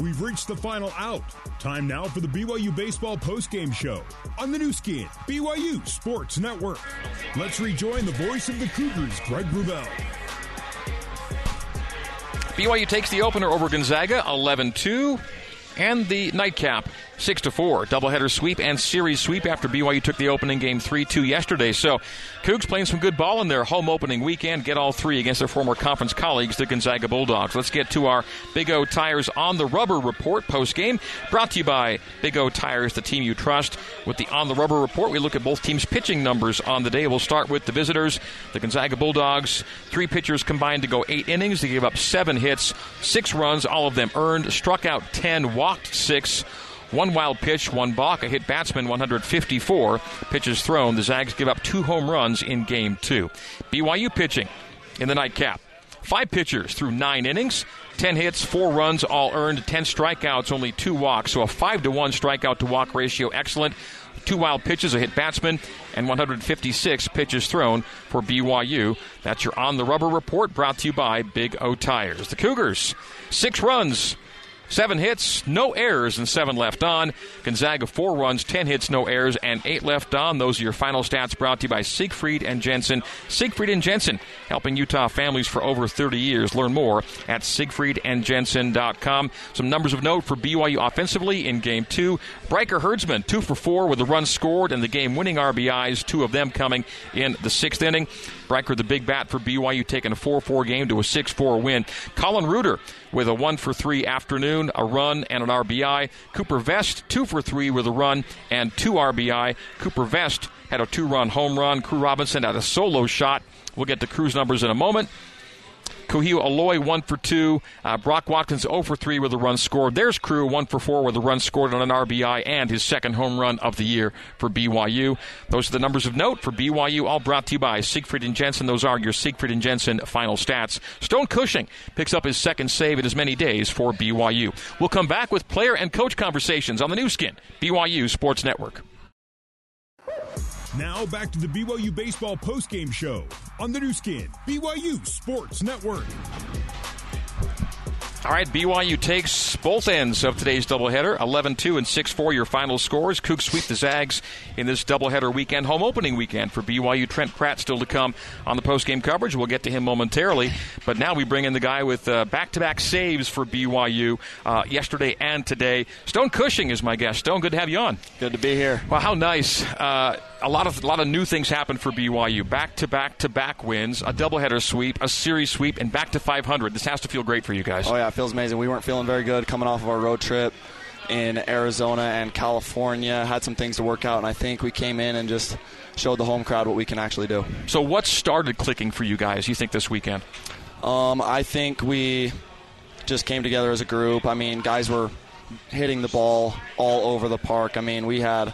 We've reached the final out. Time now for the BYU Baseball postgame show on the Nu Skin, BYU Sports Network. Let's rejoin the voice of the Cougars, Greg Wrubell. BYU takes the opener over Gonzaga 11 2, and the nightcap 6 to 4. Doubleheader sweep and series sweep after BYU took the opening game 3 2 yesterday. So, Cougs playing some good ball in their home opening weekend. Get all three against their former conference colleagues, the Gonzaga Bulldogs. Let's get to our Big O Tires on the Rubber report post game. Brought to you by Big O Tires, the team you trust. With the on the rubber report, we look at both teams' pitching numbers on the day. We'll start with the visitors, the Gonzaga Bulldogs. Three pitchers combined to go eight innings. They gave up seven hits, six runs, all of them earned, struck out 10, walked six. One wild pitch, one balk, a hit batsman, 154 pitches thrown. The Zags give up two home runs in game two. BYU pitching in the nightcap. Five pitchers through nine innings, 10 hits, four runs, all earned, 10 strikeouts, only two walks. So a 5 to 1 strikeout to walk ratio, excellent. Two wild pitches, a hit batsman, and 156 pitches thrown for BYU. That's your on the rubber report brought to you by Big O Tires. The Cougars, six runs, Seven hits, no errors, and seven left on. Gonzaga, four runs, ten hits, no errors, and eight left on. Those are your final stats brought to you by Siegfried and Jensen. Siegfried and Jensen, helping Utah families for over 30 years. Learn more at siegfriedandjensen.com. Some numbers of note for BYU offensively in game two. Bryker Hurdsman, two for four with a run scored and the game winning RBIs, two of them coming in the sixth inning. Bryker, the big bat for BYU, taking a 4 4 game to a 6 4 win. Colin Reuter with a 1 for 3 afternoon, a run, and an RBI. Cooper Vest, 2 for 3 with a run and 2 RBI. Cooper Vest had a two run home run. Crew Robinson had a solo shot. We'll get the Crew's numbers in a moment. Kuhio Aloy, 1 for 2. Uh, Brock Watkins, 0 for 3 with a run scored. There's Crew, 1 for 4 with a run scored on an RBI and his second home run of the year for BYU. Those are the numbers of note for BYU, all brought to you by Siegfried and Jensen. Those are your Siegfried and Jensen final stats. Stone Cushing picks up his second save in as many days for BYU. We'll come back with player and coach conversations on the Nu Skin, BYU Sports Network. Now back to the BYU Baseball postgame show on the Nu Skin, BYU Sports Network. All right, BYU takes both ends of today's doubleheader 11 2 and 6 4 your final scores. Cougs sweep the Zags in this doubleheader weekend, home opening weekend for BYU. Trent Pratt still to come on the postgame coverage. We'll get to him momentarily. But now we bring in the guy with back to back saves for BYU uh, yesterday and today. Stone Cushing is my guest. Stone, good to have you on. Good to be here. Well, how nice. Uh, a lot of a lot of new things happened for BYU. Back to back to back wins, a doubleheader sweep, a series sweep, and back to 500. This has to feel great for you guys. Oh yeah, it feels amazing. We weren't feeling very good coming off of our road trip in Arizona and California. Had some things to work out, and I think we came in and just showed the home crowd what we can actually do. So, what started clicking for you guys? You think this weekend? Um, I think we just came together as a group. I mean, guys were hitting the ball all over the park. I mean, we had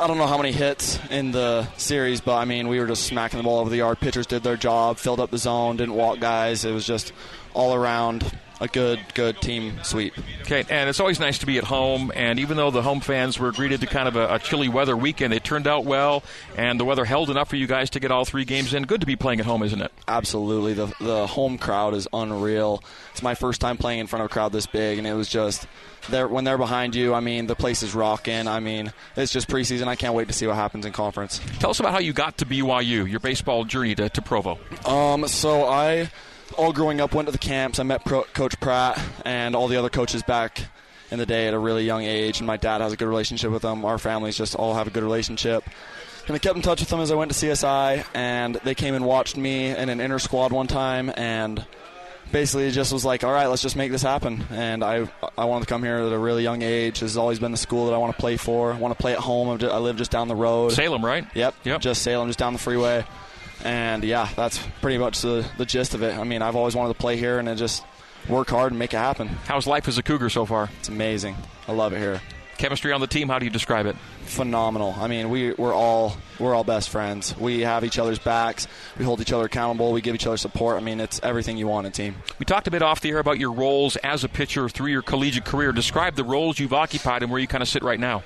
I don't know how many hits in the series, but I mean, we were just smacking the ball over the yard. Pitchers did their job, filled up the zone, didn't walk guys. It was just all around a good, good team sweep. Okay, and it's always nice to be at home. And even though the home fans were greeted to kind of a, a, chilly weather weekend, it turned out well, and the weather held enough for you guys to get all three games in. Good to be playing at home, isn't it? Absolutely. The the home crowd is unreal. It's my first time playing in front of a crowd this big, and it was just they're, when they're behind you. I mean, the place is rocking. I mean, it's just preseason. I can't wait to see what happens in conference. Tell us about how you got to BYU, your baseball journey to, to Provo. Um, so I all growing up went to the camps. I met Pro- Coach Pratt and all the other coaches back in the day at a really young age, and my dad has a good relationship with them. Our families just all have a good relationship. And I kept in touch with them as I went to CSI, and they came and watched me in an inner squad one time, and basically just was like, all right, let's just make this happen. And I I wanted to come here at a really young age. This has always been the school that I want to play for. I want to play at home. I live just down the road. Salem, right? Yep. Yep. Just Salem, just down the freeway. And yeah, that's pretty much the, the gist of it. I mean, I've always wanted to play here and just work hard and make it happen. How's life as a Cougar so far? It's amazing. I love it here. Chemistry on the team, how do you describe it? Phenomenal. I mean, we, we're all we're all best friends. We have each other's backs. We hold each other accountable. We give each other support. I mean, it's everything you want in a team. We talked a bit off the air about your roles as a pitcher through your collegiate career. Describe the roles you've occupied and where you kind of sit right now.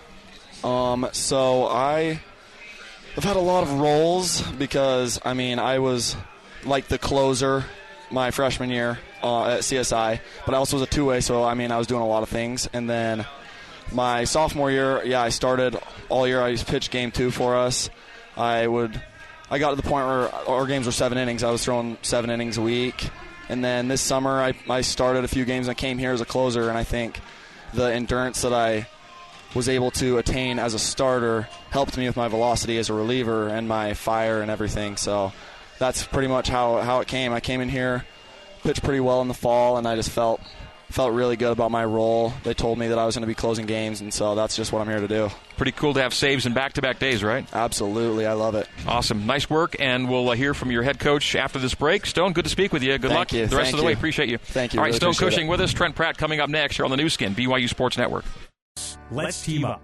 Um, so I I've had a lot of roles because I mean I was like the closer my freshman year uh, at CSI, but I also was a two way, so I mean I was doing a lot of things. And then my sophomore year, yeah, I started all year. I pitched game two for us. I would, I got to the point where our games were seven innings. I was throwing seven innings a week. And then this summer, I, I started a few games. I came here as a closer, and I think the endurance that I was able to attain as a starter helped me with my velocity as a reliever and my fire and everything. So that's pretty much how, how it came. I came in here, pitched pretty well in the fall, and I just felt felt really good about my role. They told me that I was going to be closing games, and so that's just what I'm here to do. Pretty cool to have saves in back-to-back days, right? Absolutely, I love it. Awesome, nice work, and we'll uh, hear from your head coach after this break. Stone, good to speak with you. Good Thank luck you. the rest Thank of the you. way. Appreciate you. Thank you. All right, Really Stone Cushing it. with us. Trent Pratt coming up next here on the Nu Skin, BYU Sports Network. Let's team up.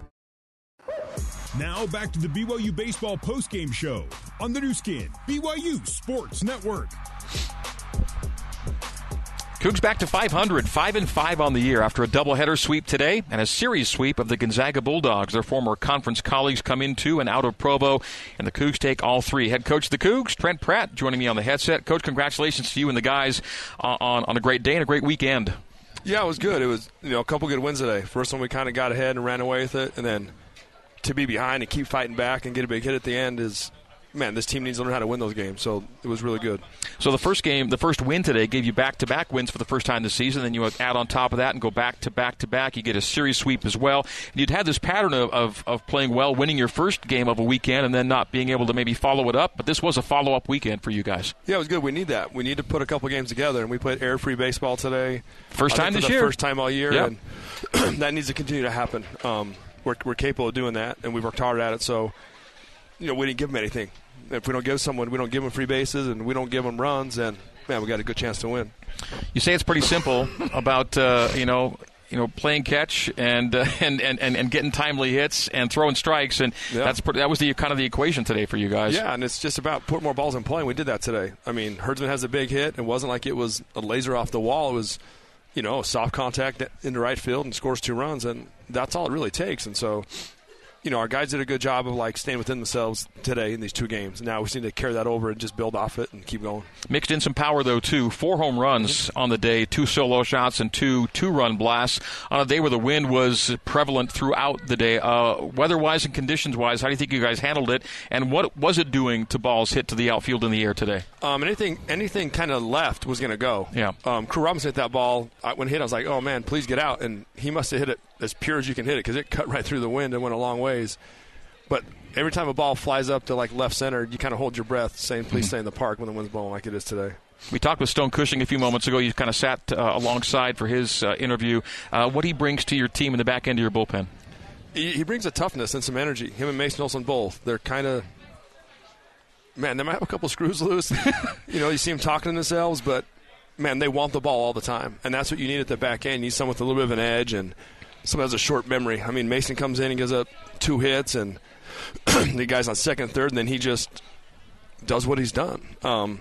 Now back to the BYU baseball postgame show on the Nu Skin, BYU Sports Network. Cougs back to 500, 5 and 5 on the year after a doubleheader sweep today and a series sweep of the Gonzaga Bulldogs. Their former conference colleagues come into and out of Provo, and the Cougs take all three. Head coach of the Cougs, Trent Pratt, joining me on the headset. Coach, congratulations to you and the guys on, on, on a great day and a great weekend. Yeah, it was good. It was you know a couple good wins today. First one we kind of got ahead and ran away with it, and then to be behind and keep fighting back and get a big hit at the end is man. This team needs to learn how to win those games. So it was really good. So the first game, the first win today, gave you back-to-back wins for the first time this season. Then you add on top of that and go back to back-to-back. You get a series sweep as well. And you'd had this pattern of, of, of playing well, winning your first game of a weekend, and then not being able to maybe follow it up. But this was a follow-up weekend for you guys. Yeah, it was good. We need that. We need to put a couple games together, and we played air-free baseball today. First time this the year. First time all year, Yep. and that needs to continue to happen. Um, we're, we're capable of doing that, and we've worked hard at it. So, you know, we didn't give them anything. If we don't give someone, we don't give them free bases, and we don't give them runs, then man, we got a good chance to win. You say it's pretty simple about uh, you know you know playing catch and, uh, and, and and and getting timely hits and throwing strikes, and Yeah. that's that was the kind of the equation today for you guys. Yeah, and it's just about putting more balls in play. And we did that today. I mean, Hurdsman has a big hit. It wasn't like it was a laser off the wall. It was, you know, soft contact into right field and scores two runs, and that's all it really takes. And so, you know, our guys did a good job of like staying within themselves today in these two games. Now we just need to carry that over and just build off it and keep going. Mixed in some power though too. Four home runs on the day, two solo shots and two two-run blasts on a day where the wind was prevalent throughout the day. Uh, weather-wise and conditions-wise, how do you think you guys handled it? And what was it doing to balls hit to the outfield in the air today? Um, anything, anything kind of left was going to go. Yeah. Um, Crew Robinson hit that ball I, when it hit. I was like, "Oh man, please get out!" And he must have hit it as pure as you can hit it because it cut right through the wind and went a long ways. But every time a ball flies up to like left center, you kind of hold your breath, saying, "Please stay in the park" when the wind's blowing like it is today. We talked with Stone Cushing a few moments ago. You kind of sat uh, alongside for his uh, interview. Uh, what he brings to your team in the back end of your bullpen? He, he brings a toughness and some energy. Him and Mason Olson both. They're kind of man. They might have a couple screws loose. you know, you see them talking to themselves, but man, they want the ball all the time, and that's what you need at the back end. You need someone with a little bit of an edge and someone has a short memory. I mean, Mason comes in and gives up two hits, and the guy's on second, third, and then he just does what he's done. Um,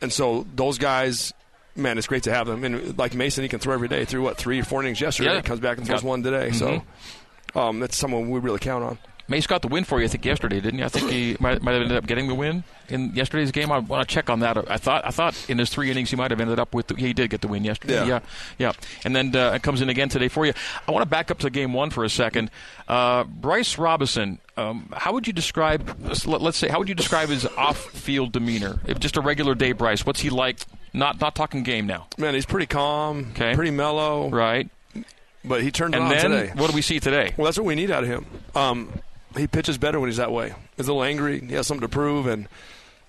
and so those guys. Man, it's great to have them. And like Mason, he can throw every day. through what three or four innings yesterday. Yeah. He comes back and throws Yeah. one today. So Mhm. um, that's someone we really count on. Mace got the win for you, I think, yesterday, didn't you? I think he might, might have ended up getting the win in yesterday's game. I want to check on that. I thought, I thought in his three innings he might have ended up with. The, he did get the win yesterday. Yeah. yeah, yeah. And then uh, it comes in again today for you. I want to back up to game one for a second. Uh, Bryce Robinson, um, how would you describe? let- Let's say, how would you describe his off-field demeanor? If just a regular day, Bryce, what's he like? Not not talking game now, Man, he's pretty calm, Okay. pretty mellow, right? but he turned it on then today. what do we see today? Well, that's what we need out of him. Um, he pitches better when he's that way. He's a little angry. He has something to prove, and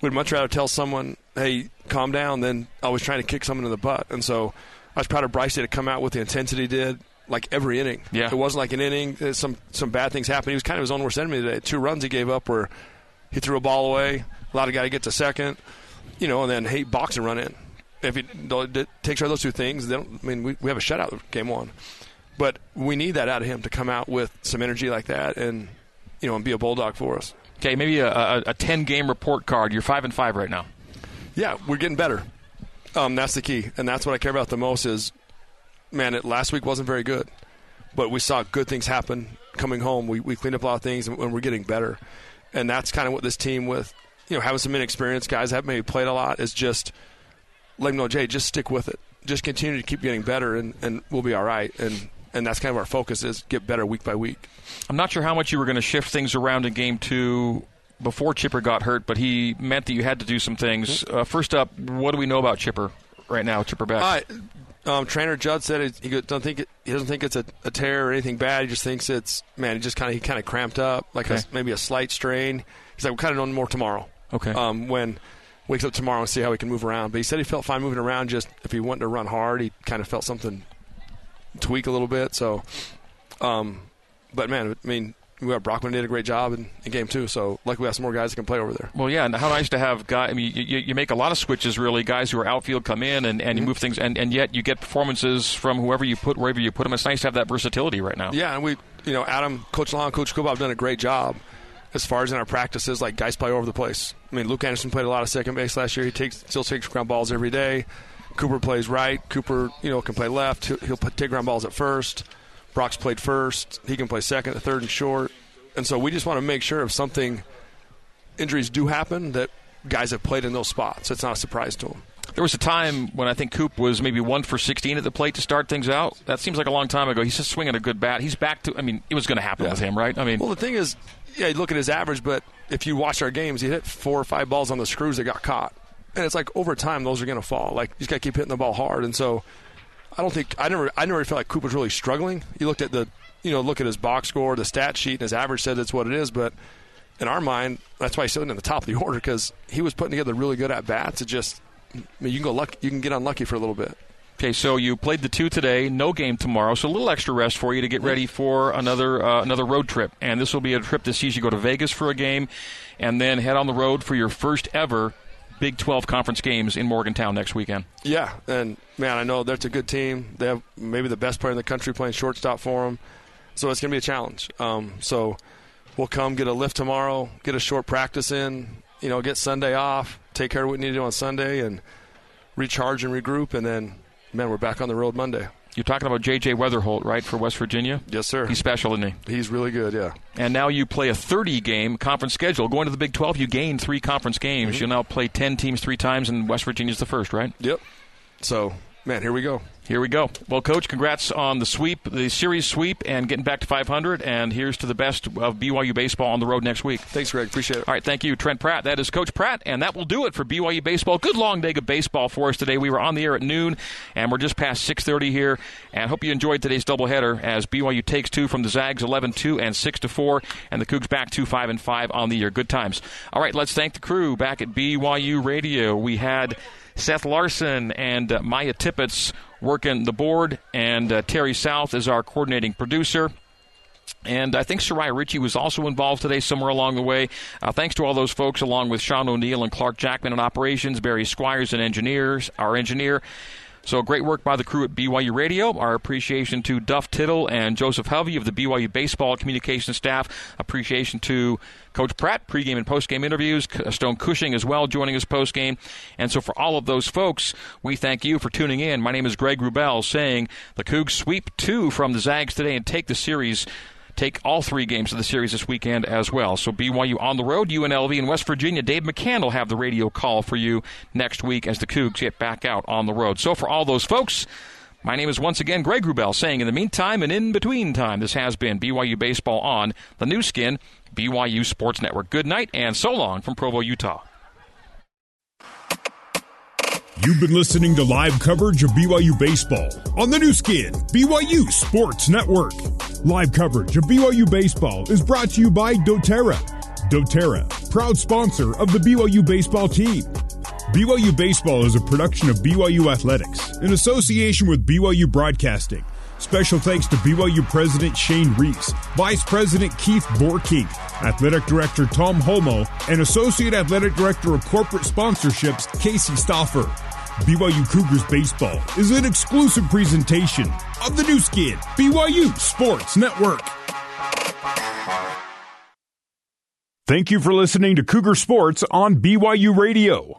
we'd much rather tell someone, "Hey, calm down," than always trying to kick someone in the butt. And so, I was proud of Bryce to come out with the intensity he did, like every inning. Yeah. it wasn't like an inning. Some some bad things happened. He was kind of his own worst enemy today. Two runs he gave up where he threw a ball away, a guy to get to second, you know, and then hey, box and run in. If he takes care of those two things, then I mean, we, we have a shutout game one. But we need that out of him to come out with some energy like that and you know and be a bulldog for us. Okay, maybe a, a, a ten-game report card. You're five and five right now. Yeah, we're getting better. Um, that's the key, and that's what I care about the most. Is man, it, last week wasn't very good, but we saw good things happen coming home. We we cleaned up a lot of things, and, and we're getting better. And that's kind of what this team with you know having some inexperienced guys that maybe played a lot is just let them know, Jay, just stick with it. just continue to keep getting better, and, and we'll be all right. And and that's kind of our focus is get better week by week. I'm not sure how much you were going to shift things around in game two before Chipper got hurt, but he meant that you had to do some things. Uh, first up, what do we know about Chipper right now, Chipper Beck? Uh, um, trainer Judd said he don't think it, he doesn't think it's a, a, tear or anything bad. He just thinks it's man. He just kind of he kind of cramped up, like okay. a, maybe a slight strain. He's like, we'll kind of know more tomorrow. Okay. Um, when wakes up tomorrow and see how he can move around. But he said he felt fine moving around. Just if he wanted to run hard, he kind of felt something tweak a little bit. So, um, but man, I mean, we got Brockman did a great job in, in, game two. So luckily we have some more guys that can play over there. Well, yeah, and how nice to have guys. I mean, you, you, make a lot of switches really. Guys who are outfield come in and, and mm-hmm. you move things, and, and yet you get performances from whoever you put wherever you put them. It's nice to have that versatility right now. Yeah, and we, you know, Adam, Coach Long, Coach Kuba have done a great job as far as in our practices. Like guys play over the place. I mean, Luke Anderson played a lot of second base last year. He takes still takes ground balls every day. Cooper plays right. Cooper, you know, can play left. He'll, he'll take ground balls at first. Brock's played first. He can play second, third, and short. And so we just want to make sure if something injuries do happen that guys have played in those spots. It's not a surprise to them. There was a time when I think Coop was maybe one for 16 at the plate to start things out. That seems like a long time ago. He's just swinging a good bat. He's back to. I mean, it was going to happen yeah. with him, right? I mean, well, the thing is, yeah, you look at his average, but if you watch our games, he hit four or five balls on the screws that got caught and it's like over time those are going to fall. Like you just got to keep hitting the ball hard, and so I don't think I never I never felt like Coop was really struggling. You looked at the you know look at his box score, the stat sheet, and his average said that's what it is, but in our mind, that's why he's sitting in the top of the order because he was putting together really good at bats. It just I mean, you can go luck, you can get unlucky for a little bit. Okay, so you played the two today, no game tomorrow, so a little extra rest for you to get ready for another uh, another road trip. And this will be a trip that sees you go to Vegas for a game, and then head on the road for your first ever Big 12 conference games in Morgantown next weekend. Yeah, and man, I know that's a good team. They have maybe the best player in the country playing shortstop for them, so it's going to be a challenge. Um, so we'll come get a lift tomorrow, get a short practice in, you know, get Sunday off, take care of what we need to do on Sunday, and recharge and regroup, and then man, we're back on the road Monday. You're talking about J.J. Wetherholt, right, for West Virginia? Yes, sir. He's special, isn't he? He's really good, yeah. And now you play a 30 game conference schedule. Going to the Big 12, you gain three conference games. Mm-hmm. You'll now play 10 teams three times, and West Virginia's the first, right? Yep. So, man, here we go. Here we go. Well, Coach, congrats on the sweep, the series sweep, and getting back to 500. And here's to the best of BYU baseball on the road next week. Thanks, Greg. Appreciate it. All right, thank you, Trent Pratt. That is Coach Pratt, and that will do it for BYU baseball. Good long day of baseball for us today. We were on the air at noon, and we're just past 6:30 here. And hope you enjoyed today's doubleheader as BYU takes two from the Zags, 11-2 and 6-4, and the Cougs back two five and five on the year. Good times. All right, let's thank the crew back at BYU Radio. We had. Seth Larson and uh, Maya Tippett's working the board, and uh, Terry South is our coordinating producer. And I think Soraya Ritchie was also involved today somewhere along the way. Uh, thanks to all those folks, along with Sean O'Neill and Clark Jackman in operations, Barry Squires and engineers, our engineer. So great work by the crew at BYU Radio. Our appreciation to Duff Tittle and Joseph Hovey of the BYU baseball communication staff. Appreciation to Coach Pratt, pregame and postgame interviews. Uh, Stone Cushing as well joining us postgame. And so for all of those folks, we thank you for tuning in. My name is Greg Wrubell saying the Cougs sweep two from the Zags today and take the series take all three games of the series this weekend as well. So BYU on the road, UNLV in West Virginia. Dave McCann will have the radio call for you next week as the Cougs get back out on the road. So for all those folks, my name is once again Greg Wrubell saying in the meantime and in between time, this has been BYU Baseball on the Nu Skin, BYU Sports Network. Good night and so long from Provo, Utah. You've been listening to live coverage of BYU baseball on the Nu Skin, BYU Sports Network. Live coverage of BYU baseball is brought to you by doTERRA. doTERRA, proud sponsor of the BYU baseball team. BYU Baseball is a production of BYU Athletics in association with BYU Broadcasting. Special thanks to BYU President Shane Reese, Vice President Keith Vorkink, Athletic Director Tom Holmoe, and Associate Athletic Director of Corporate Sponsorships Casey Stoffer. BYU Cougars Baseball is an exclusive presentation of the Nu Skin, BYU Sports Network. Thank you for listening to Cougar Sports on BYU Radio.